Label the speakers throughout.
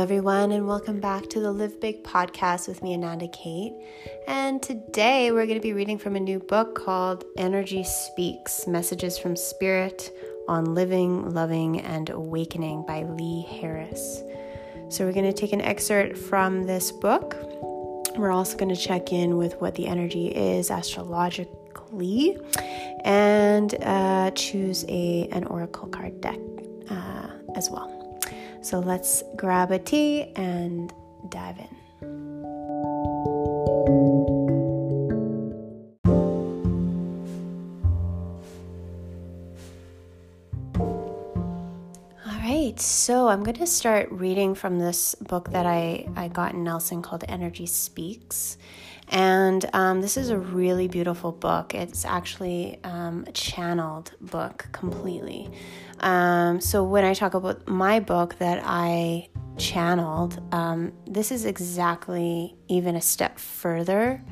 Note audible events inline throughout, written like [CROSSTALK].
Speaker 1: everyone, and welcome back to the Live Big podcast with me, Ananda Kate. And today we're going to be reading from a new book called Energy Speaks Messages from Spirit on Living, Loving, and Awakening by Lee Harris. So, we're going to take an excerpt from this book. We're also going to check in with what the energy is astrologically and uh, choose a, an oracle card deck uh, as well. So let's grab a tea and dive in. All right, so I'm going to start reading from this book that I, I got in Nelson called Energy Speaks. And um, this is a really beautiful book. It's actually um, a channeled book completely. Um, so when I talk about my book that I channeled, um, this is exactly even a step further.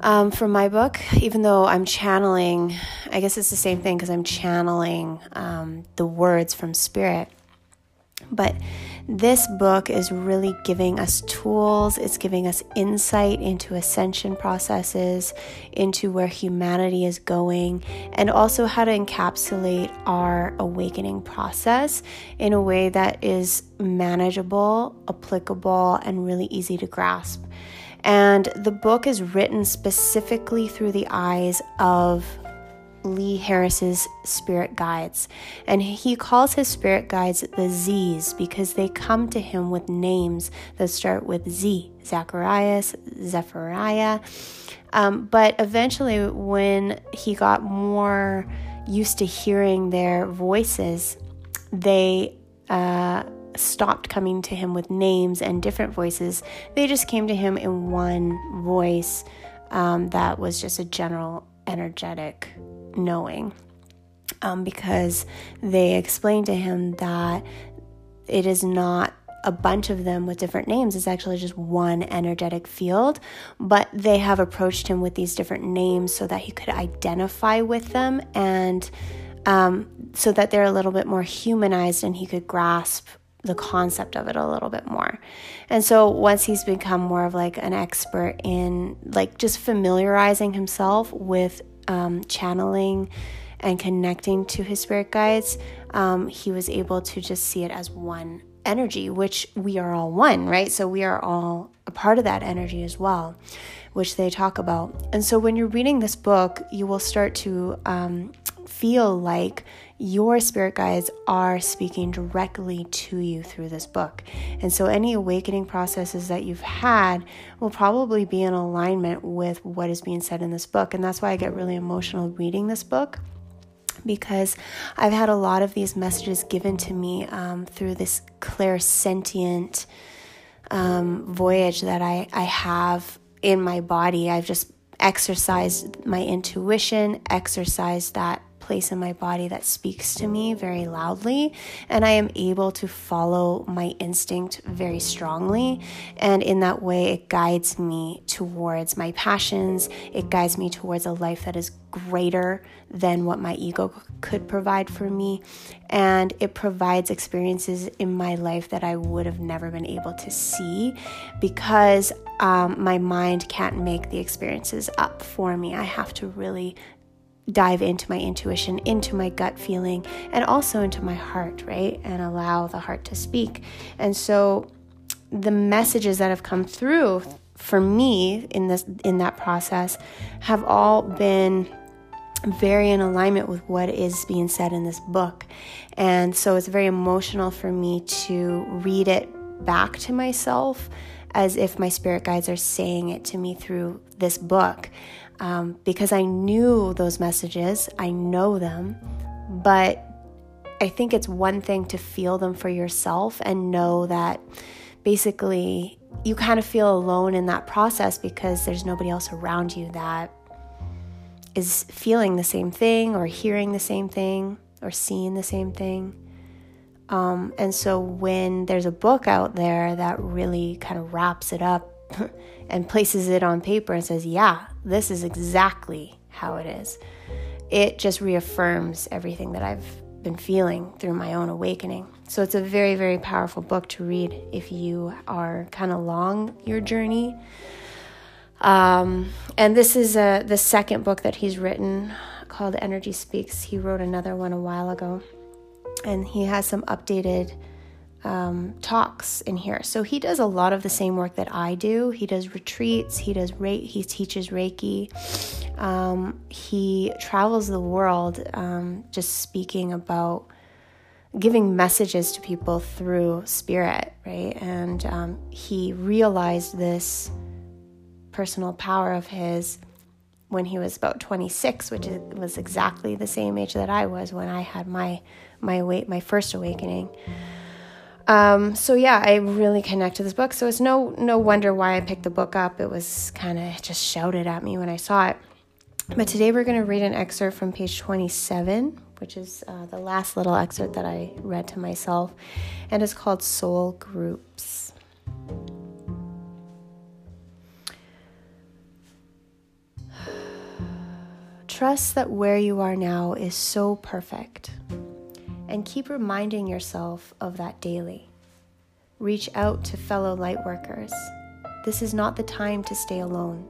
Speaker 1: Um, from my book, even though I'm channeling, I guess it's the same thing because I'm channeling um, the words from spirit. But this book is really giving us tools, it's giving us insight into ascension processes, into where humanity is going, and also how to encapsulate our awakening process in a way that is manageable, applicable, and really easy to grasp. And the book is written specifically through the eyes of Lee Harris's spirit guides. And he calls his spirit guides the Z's because they come to him with names that start with Z Zacharias, Zephaniah. Um, but eventually, when he got more used to hearing their voices, they uh, stopped coming to him with names and different voices. They just came to him in one voice um, that was just a general energetic knowing um, because they explained to him that it is not a bunch of them with different names. It's actually just one energetic field, but they have approached him with these different names so that he could identify with them and um, so that they're a little bit more humanized and he could grasp the concept of it a little bit more. And so once he's become more of like an expert in like just familiarizing himself with um, channeling and connecting to his spirit guides, um, he was able to just see it as one energy, which we are all one, right? So we are all a part of that energy as well, which they talk about. And so when you're reading this book, you will start to um, feel like your spirit guides are speaking directly to you through this book. And so any awakening processes that you've had will probably be in alignment with what is being said in this book. And that's why I get really emotional reading this book because I've had a lot of these messages given to me um, through this clairsentient um, voyage that I, I have in my body. I've just exercised my intuition, exercised that place in my body that speaks to me very loudly, and I am able to follow my instinct very strongly. And in that way, it guides me towards my passions, it guides me towards a life that is greater than what my ego could provide for me. And it provides experiences in my life that I would have never been able to see because um, my mind can't make the experiences up for me. I have to really dive into my intuition, into my gut feeling, and also into my heart, right? And allow the heart to speak. And so the messages that have come through for me in this in that process have all been very in alignment with what is being said in this book. And so it's very emotional for me to read it back to myself as if my spirit guides are saying it to me through this book um, because I knew those messages, I know them, but I think it's one thing to feel them for yourself and know that basically you kind of feel alone in that process because there's nobody else around you that is feeling the same thing or hearing the same thing or seeing the same thing. Um, and so when there's a book out there that really kind of wraps it up [LAUGHS] and places it on paper and says, yeah, this is exactly how it is, it just reaffirms everything that I've been feeling through my own awakening. So it's a very, very powerful book to read if you are kind of long your journey. Um, and this is a, the second book that he's written called Energy Speaks. He wrote another one a while ago, and he has some updated um, talks in here. So he does a lot of the same work that I do. He does retreats. He does re- he teaches Reiki. Um, he travels the world, um, just speaking about giving messages to people through spirit, right? And um, he realized this personal power of his when he was about 26, which was exactly the same age that I was when I had my my weight my first awakening. Um, so yeah, I really connect to this book. So it's no no wonder why I picked the book up. It was kind of just shouted at me when I saw it. But today we're going to read an excerpt from page 27, which is uh, the last little excerpt that I read to myself, and it's called Soul Groups. [SIGHS] Trust that where you are now is so perfect and keep reminding yourself of that daily. Reach out to fellow lightworkers. This is not the time to stay alone.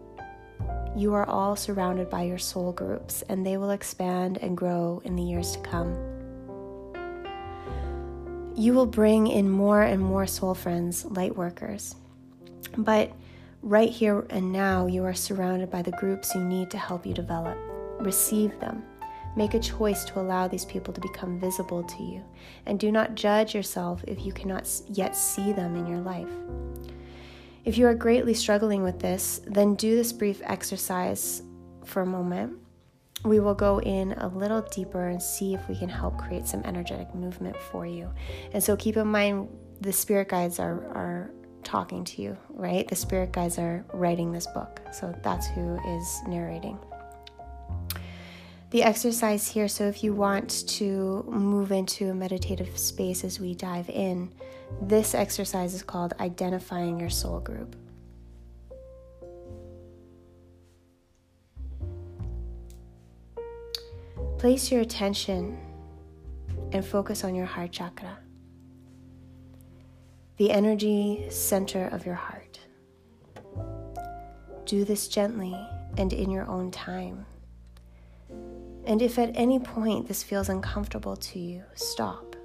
Speaker 1: You are all surrounded by your soul groups, and they will expand and grow in the years to come. You will bring in more and more soul friends, light workers. But right here and now, you are surrounded by the groups you need to help you develop. Receive them Make a choice to allow these people to become visible to you, and do not judge yourself if you cannot yet see them in your life. If you are greatly struggling with this, then do this brief exercise for a moment. We will go in a little deeper and see if we can help create some energetic movement for you. And so keep in mind the spirit guides are, are talking to you, right? The spirit guides are writing this book. So that's who is narrating the exercise here. So, if you want to move into a meditative space as we dive in, this exercise is called identifying your soul group. Place your attention and focus on your heart chakra, the energy center of your heart. Do this gently and in your own time. And if at any point this feels uncomfortable to you, stop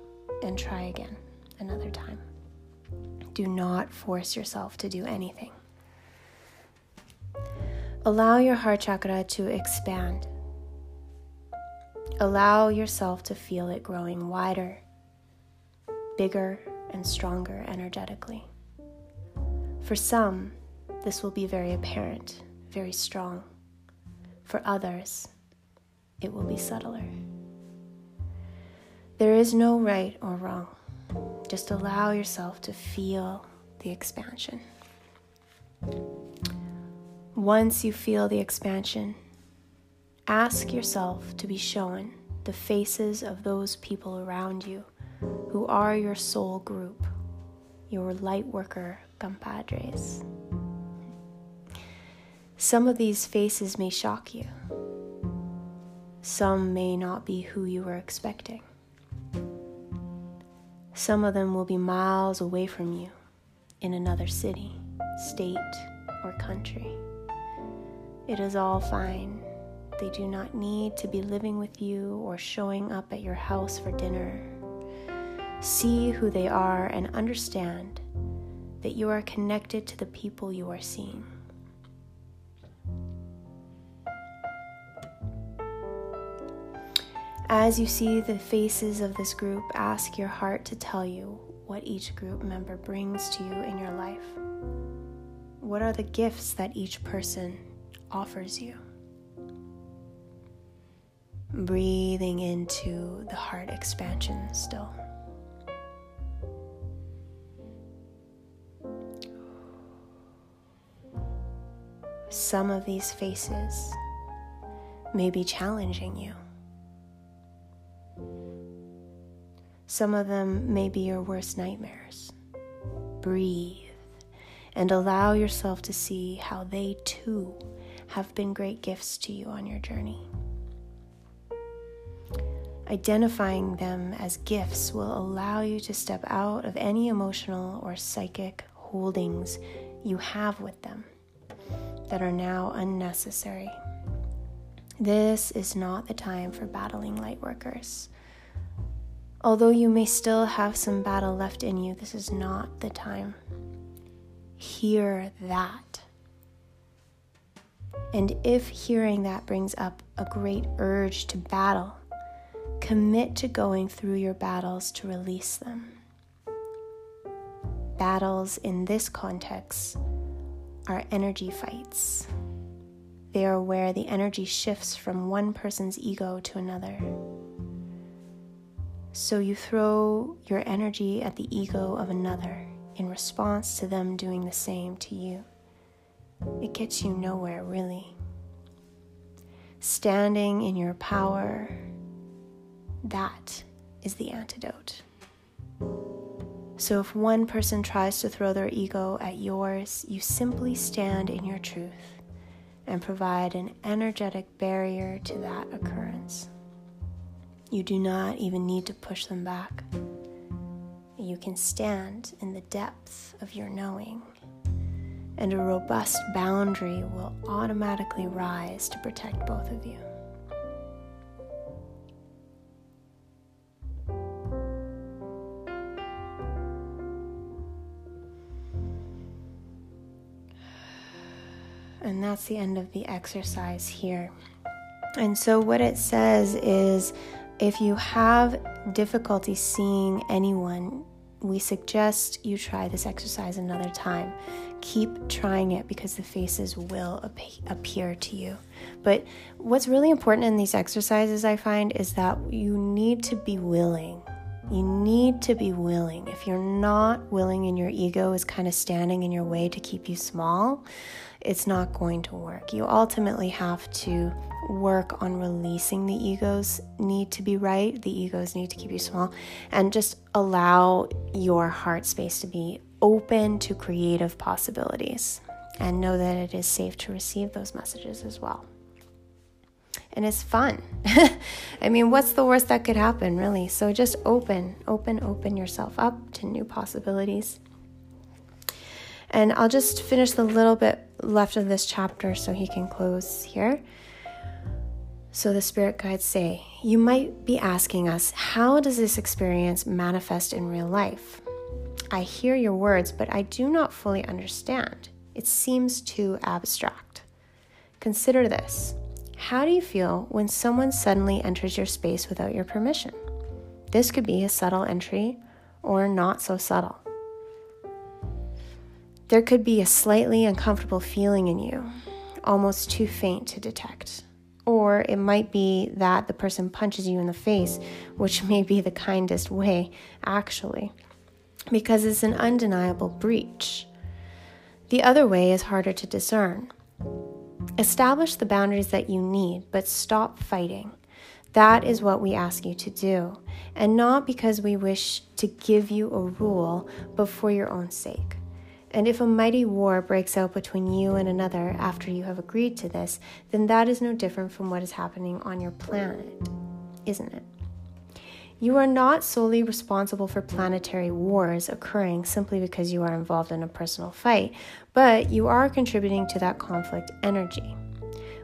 Speaker 1: and try again another time. Do not force yourself to do anything. Allow your heart chakra to expand. Allow yourself to feel it growing wider, bigger, and stronger energetically. For some, this will be very apparent, very strong. For others, it will be subtler. There is no right or wrong. Just allow yourself to feel the expansion. Once you feel the expansion, ask yourself to be shown the faces of those people around you who are your soul group, your light worker compadres. Some of these faces may shock you. Some may not be who you were expecting. Some of them will be miles away from you in another city, state, or country. It is all fine. They do not need to be living with you or showing up at your house for dinner. See who they are and understand that you are connected to the people you are seeing. As you see the faces of this group, ask your heart to tell you what each group member brings to you in your life. What are the gifts that each person offers you? Breathing into the heart expansion still. Some of these faces may be challenging you. Some of them may be your worst nightmares. Breathe and allow yourself to see how they too have been great gifts to you on your journey. Identifying them as gifts will allow you to step out of any emotional or psychic holdings you have with them that are now unnecessary. This is not the time for battling light workers. Although you may still have some battle left in you, this is not the time. Hear that. And if hearing that brings up a great urge to battle, commit to going through your battles to release them. Battles in this context are energy fights. They are where the energy shifts from one person's ego to another. So you throw your energy at the ego of another in response to them doing the same to you. It gets you nowhere, really. Standing in your power, that is the antidote. So if one person tries to throw their ego at yours, you simply stand in your truth and provide an energetic barrier to that occurrence. You do not even need to push them back. You can stand in the depth of your knowing, and a robust boundary will automatically rise to protect both of you. And that's the end of the exercise here. And so, what it says is if you have difficulty seeing anyone, we suggest you try this exercise another time. Keep trying it because the faces will ap- appear to you. But what's really important in these exercises, I find, is that you need to be willing. You need to be willing. If you're not willing and your ego is kind of standing in your way to keep you small, it's not going to work. You ultimately have to work on releasing the ego's need to be right, the ego's need to keep you small, and just allow your heart space to be open to creative possibilities and know that it is safe to receive those messages as well. And it's fun. [LAUGHS] I mean, what's the worst that could happen, really? So just open, open, open yourself up to new possibilities. And I'll just finish the little bit left of this chapter so he can close here. So the spirit guides say, You might be asking us, how does this experience manifest in real life? I hear your words, but I do not fully understand. It seems too abstract. Consider this How do you feel when someone suddenly enters your space without your permission? This could be a subtle entry or not so subtle. There could be a slightly uncomfortable feeling in you, almost too faint to detect. Or it might be that the person punches you in the face, which [LAUGHS] may be the kindest way, actually, because it's an undeniable breach. The other way is harder to discern. Establish the boundaries that you need, but stop fighting. That is what we ask you to do, and not because we wish to give you a rule, but for your own sake. And if a mighty war breaks out between you and another after you have agreed to this, then that is no different from what is happening on your planet, isn't it? You are not solely responsible for planetary wars occurring simply because you are involved in a personal fight, but you are contributing to that conflict energy.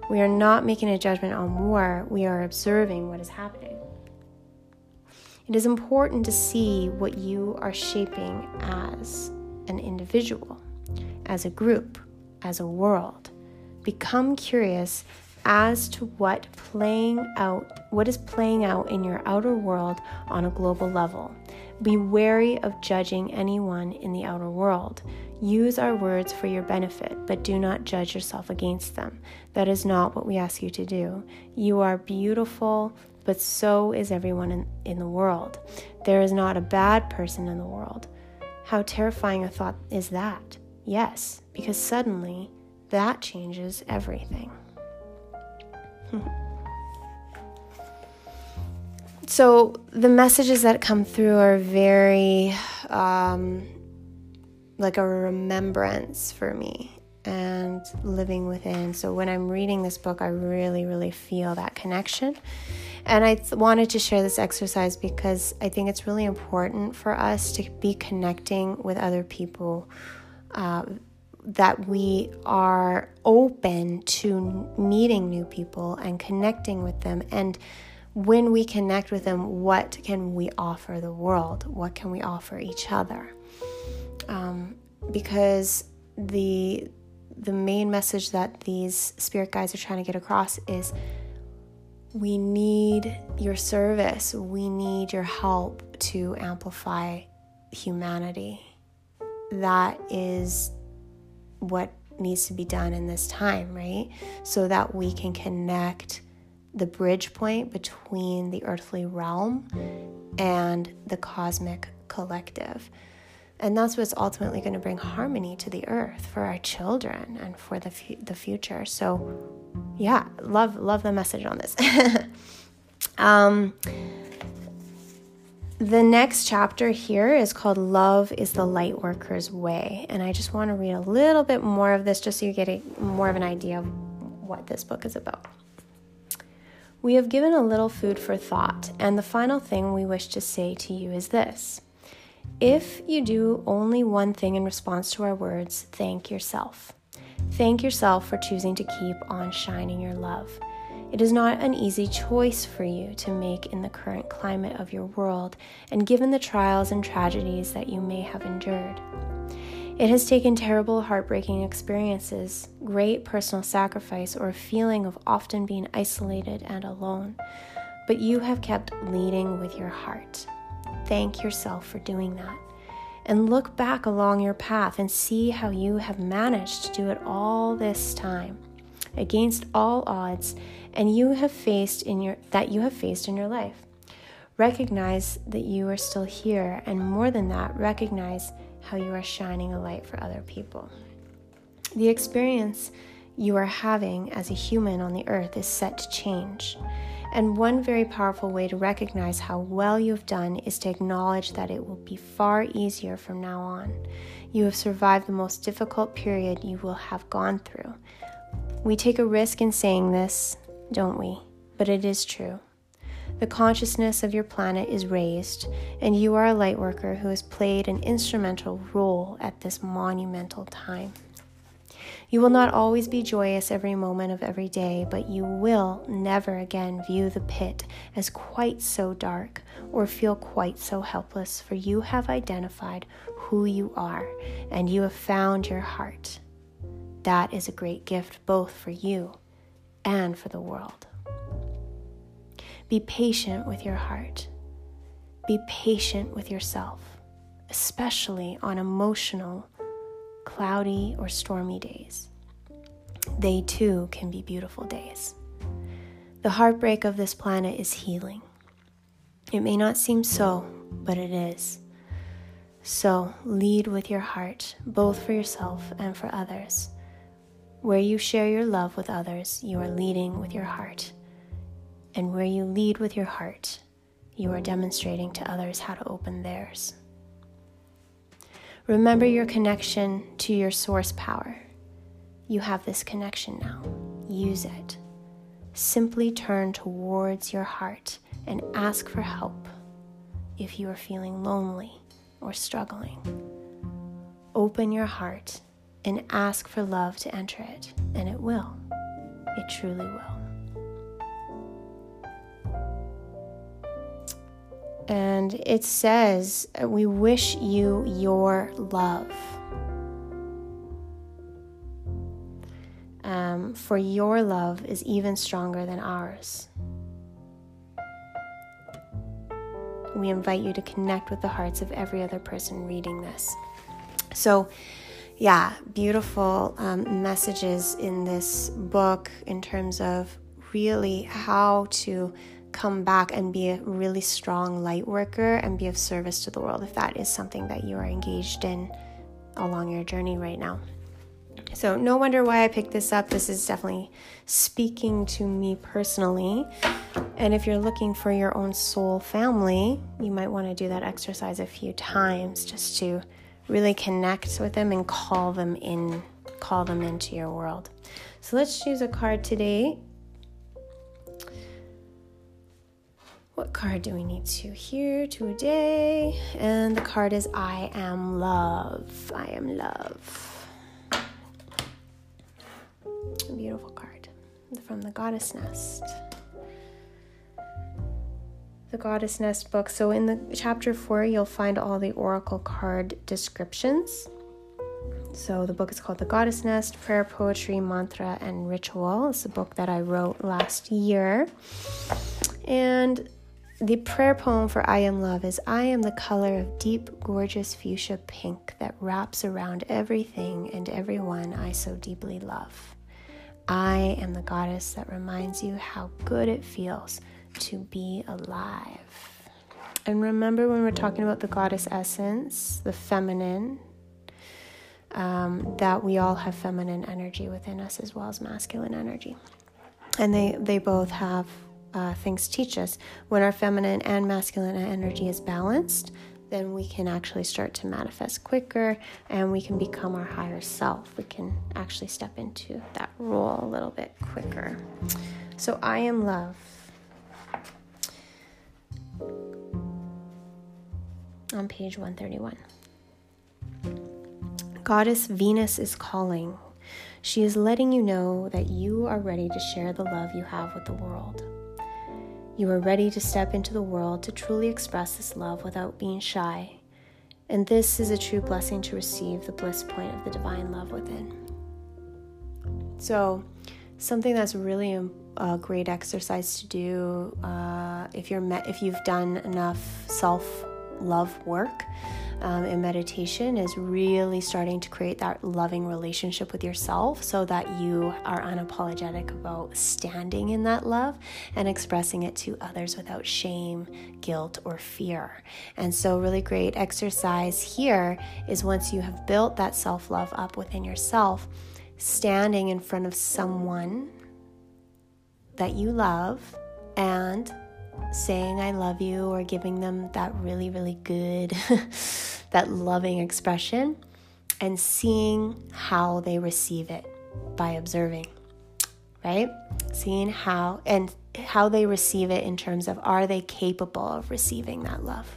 Speaker 1: We are not making a judgment on war, we are observing what is happening. It is important to see what you are shaping as an individual, as a group, as a world. Become curious as to what playing out what is playing out in your outer world on a global level. Be wary of judging anyone in the outer world. Use our words for your benefit, but do not judge yourself against them. That is not what we ask you to do. You are beautiful, but so is everyone in, in the world. There is not a bad person in the world. How terrifying a thought is that? Yes, because suddenly that changes everything. so the messages that come through are very um, like a remembrance for me and living within. So when I'm reading this book, I really, really feel that connection. And I th- wanted to share this exercise because I think it's really important for us to be connecting with other people. Uh, that we are open to meeting new people and connecting with them. And when we connect with them, what can we offer the world? What can we offer each other? Um, because the the main message that these spirit guides are trying to get across is we need your service, we need your help to amplify humanity. That is what needs to be done in this time, right? So that we can connect the bridge point between the earthly realm and the cosmic collective. And that's what's ultimately going to bring harmony to the earth for our children and for the fu- the future. So, yeah, love love the message on this. [LAUGHS] um, the next chapter here is called Love is the Light Worker's Way. And I just want to read a little bit more of this just so you get a, more of an idea of what this book is about. We have given a little food for thought, and the final thing we wish to say to you is this If you do only one thing in response to our words, thank yourself. Thank yourself for choosing to keep on shining your love. It is not an easy choice for you to make in the current climate of your world and given the trials and tragedies that you may have endured. It has taken terrible, heartbreaking experiences, great personal sacrifice, or a feeling of often being isolated and alone, but you have kept leading with your heart. Thank yourself for doing that. And look back along your path and see how you have managed to do it all this time, against all odds, and you have faced in your that you have faced in your life. Recognize that you are still here, and more than that, recognize how you are shining a light for other people. The experience you are having as a human on the earth is set to change. And one very powerful way to recognize how well you have done is to acknowledge that it will be far easier from now on. You have survived the most difficult period you will have gone through. We take a risk in saying this, don't we? But it is true. The consciousness of your planet is raised, and you are a lightworker who has played an instrumental role at this monumental time. You will not always be joyous every moment of every day, but you will never again view the pit as quite so dark or feel quite so helpless, for you have identified who you are and you have found your heart. That is a great gift both for you and for the world. Be patient with your heart. Be patient with yourself, especially on emotional, cloudy, or stormy days. They too can be beautiful days. The heartbreak of this planet is healing. It may not seem so, but it is. So lead with your heart, both for yourself and for others. Where you share your love with others, you are leading with your heart. And where you lead with your heart, you are demonstrating to others how to open theirs. Remember your connection to your source power. You have this connection now. Use it. Simply turn towards your heart and ask for help if you are feeling lonely or struggling. Open your heart and ask for love to enter it, and it will. It truly will. And it says, We wish you your love. Um, for your love is even stronger than ours. We invite you to connect with the hearts of every other person reading this. So, yeah, beautiful um, messages in this book in terms of really how to come back and be a really strong light worker and be of service to the world if that is something that you are engaged in along your journey right now. So, no wonder why I picked this up. This is definitely speaking to me personally. And if you're looking for your own soul family, you might want to do that exercise a few times just to really connect with them and call them in, call them into your world. So, let's choose a card today card do we need to hear today? And the card is I am love. I am love. A beautiful card from the Goddess Nest. The Goddess Nest book. So, in the chapter four, you'll find all the oracle card descriptions. So, the book is called The Goddess Nest Prayer, Poetry, Mantra, and Ritual. It's a book that I wrote last year. And the prayer poem for I Am Love is I am the color of deep, gorgeous fuchsia pink that wraps around everything and everyone I so deeply love. I am the goddess that reminds you how good it feels to be alive. And remember when we're talking about the goddess essence, the feminine, um, that we all have feminine energy within us as well as masculine energy. And they, they both have uh, things teach us. When our feminine and masculine energy is balanced, then we can actually start to manifest quicker and we can become our higher self. We can actually step into that role a little bit quicker. So, I am love. On page 131. Goddess Venus is calling. She is letting you know that you are ready to share the love you have with the world. You are ready to step into the world to truly express this love without being shy. And this is a true blessing to receive the bliss point of the divine love within. So, something that's really a great exercise to do uh, if you're met, if you've done enough self love work um, in meditation is really starting to create that loving relationship with yourself so that you are unapologetic about standing in that love and expressing it to others without shame, guilt, or fear. And so, really great exercise here is once you have built that self love up within yourself, standing in front of someone that you love and saying I love you or giving them that really, really good, [LAUGHS] that loving expression, and seeing how they receive it by observing, right? Seeing how and how they receive it in terms of are they capable of receiving that love?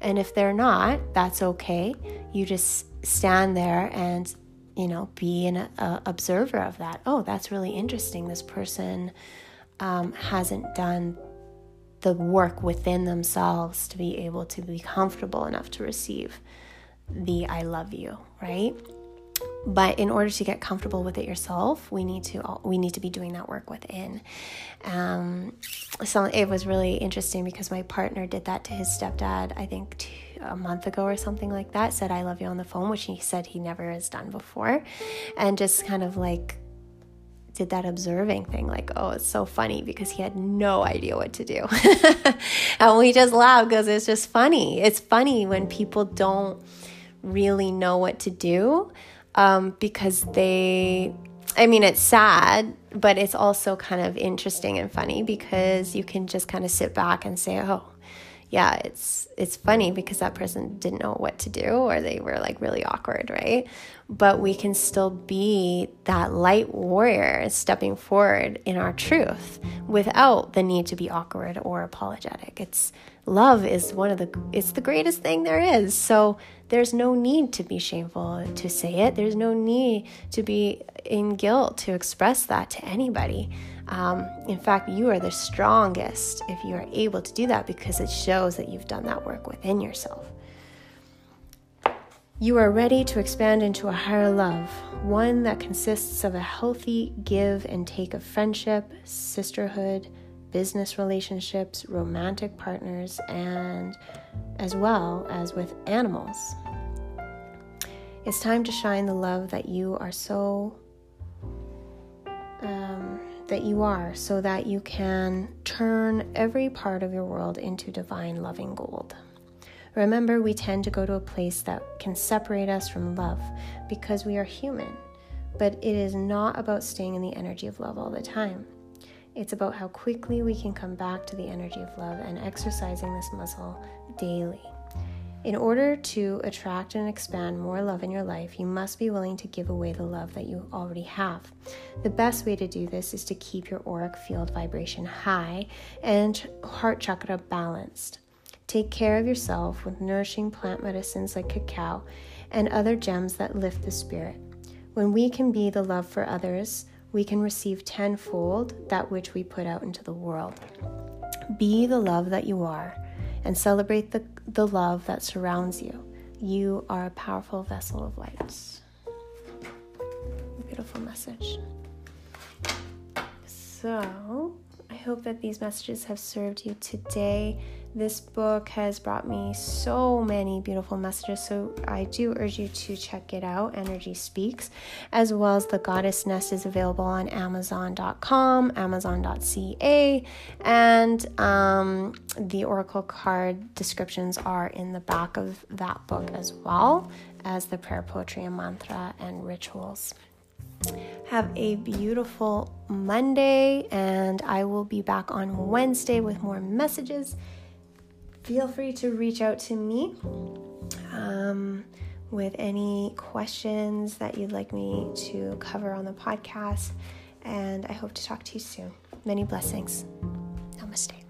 Speaker 1: And if they're not, that's okay. You just stand there and you know be an a observer of that. Oh, that's really interesting. This person um, hasn't done the work within themselves to be able to be comfortable enough to receive the I love you, right? But in order to get comfortable with it yourself, we need to we need to be doing that work within. Um, so it was really interesting because my partner did that to his stepdad. I think two, a month ago or something like that. Said I love you on the phone, which he said he never has done before, and just kind of like did that observing thing like oh it's so funny because he had no idea what to do. [LAUGHS] And we just laugh because it's just funny. It's funny when people don't really know what to do um, because they i mean it's sad but it's also kind of interesting and funny because you can just kind of sit back and say oh yeah, it's it's funny because that person didn't know what to do or they were like really awkward, right? But we can still be that light warrior stepping forward in our truth without the need to be awkward or apologetic. It's love is one of the it's the greatest thing there is. So there's no need to be shameful to say it. There's no need to be in guilt to express that to anybody. Um, in fact, you are the strongest if you are able to do that because it shows that you've done that work within yourself. You are ready to expand into a higher love, one that consists of a healthy give and take of friendship, sisterhood, business relationships, romantic partners, and as well as with animals. It's time to shine the love that you are so um, that you are so that you can turn every part of your world into divine loving gold. Remember, we tend to go to a place that can separate us from love because we are human, but it is not about staying in the energy of love all the time. It's about how quickly we can come back to the energy of love and exercising this muscle daily. In order to attract and expand more love in your life, you must be willing to give away the love that you already have. The best way to do this is to keep your auric field vibration high and heart chakra balanced. Take care of yourself with nourishing plant medicines like cacao and other gems that lift the spirit. When we can be the love for others, we can receive tenfold that which we put out into the world. Be the love that you are and celebrate the, the love that surrounds you. You are a powerful vessel of light. Beautiful message. So, hope that these messages have served you today. This book has brought me so many beautiful messages, so I do urge you to check it out. Energy Speaks, as well as The Goddess Nest is available on Amazon.com, Amazon.ca, and um, the Oracle card descriptions are in the back of that book as well as the prayer, poetry, and mantra and rituals. Have a beautiful Monday, and I will be back on Wednesday with more messages feel free to reach out to me um, with any questions that you'd like me to cover on the podcast. And I hope to talk to you soon. Many blessings. Namaste.